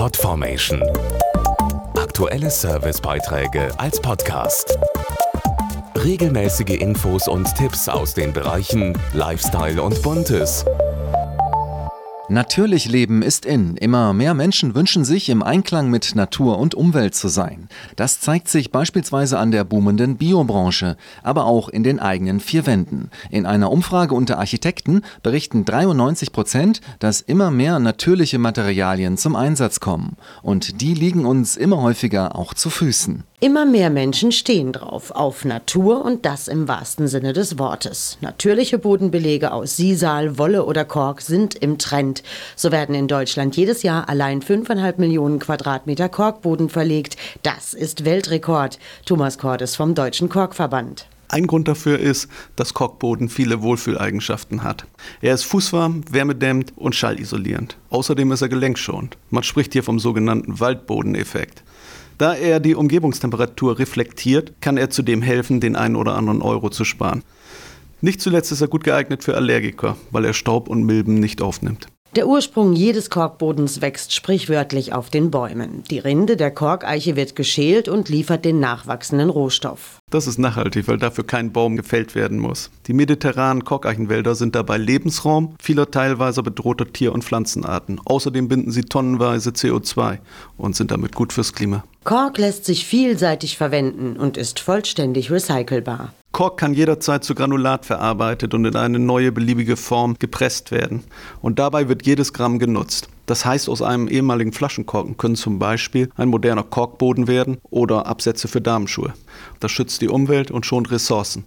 Podformation. Aktuelle Servicebeiträge als Podcast. Regelmäßige Infos und Tipps aus den Bereichen Lifestyle und Buntes. Natürlich Leben ist in. Immer mehr Menschen wünschen sich, im Einklang mit Natur und Umwelt zu sein. Das zeigt sich beispielsweise an der boomenden Biobranche, aber auch in den eigenen vier Wänden. In einer Umfrage unter Architekten berichten 93 Prozent, dass immer mehr natürliche Materialien zum Einsatz kommen. Und die liegen uns immer häufiger auch zu Füßen. Immer mehr Menschen stehen drauf, auf Natur und das im wahrsten Sinne des Wortes. Natürliche Bodenbelege aus Sisal, Wolle oder Kork sind im Trend. So werden in Deutschland jedes Jahr allein 5,5 Millionen Quadratmeter Korkboden verlegt. Das ist Weltrekord. Thomas Cordes vom Deutschen Korkverband. Ein Grund dafür ist, dass Korkboden viele Wohlfühleigenschaften hat. Er ist fußwarm, wärmedämmend und schallisolierend. Außerdem ist er gelenkschonend. Man spricht hier vom sogenannten Waldbodeneffekt. Da er die Umgebungstemperatur reflektiert, kann er zudem helfen, den einen oder anderen Euro zu sparen. Nicht zuletzt ist er gut geeignet für Allergiker, weil er Staub und Milben nicht aufnimmt. Der Ursprung jedes Korkbodens wächst sprichwörtlich auf den Bäumen. Die Rinde der Korkeiche wird geschält und liefert den nachwachsenden Rohstoff. Das ist nachhaltig, weil dafür kein Baum gefällt werden muss. Die mediterranen Korkeichenwälder sind dabei Lebensraum vieler teilweise bedrohter Tier- und Pflanzenarten. Außerdem binden sie tonnenweise CO2 und sind damit gut fürs Klima. Kork lässt sich vielseitig verwenden und ist vollständig recycelbar. Kork kann jederzeit zu Granulat verarbeitet und in eine neue beliebige Form gepresst werden. Und dabei wird jedes Gramm genutzt. Das heißt, aus einem ehemaligen Flaschenkorken können zum Beispiel ein moderner Korkboden werden oder Absätze für Damenschuhe. Das schützt die Umwelt und schont Ressourcen.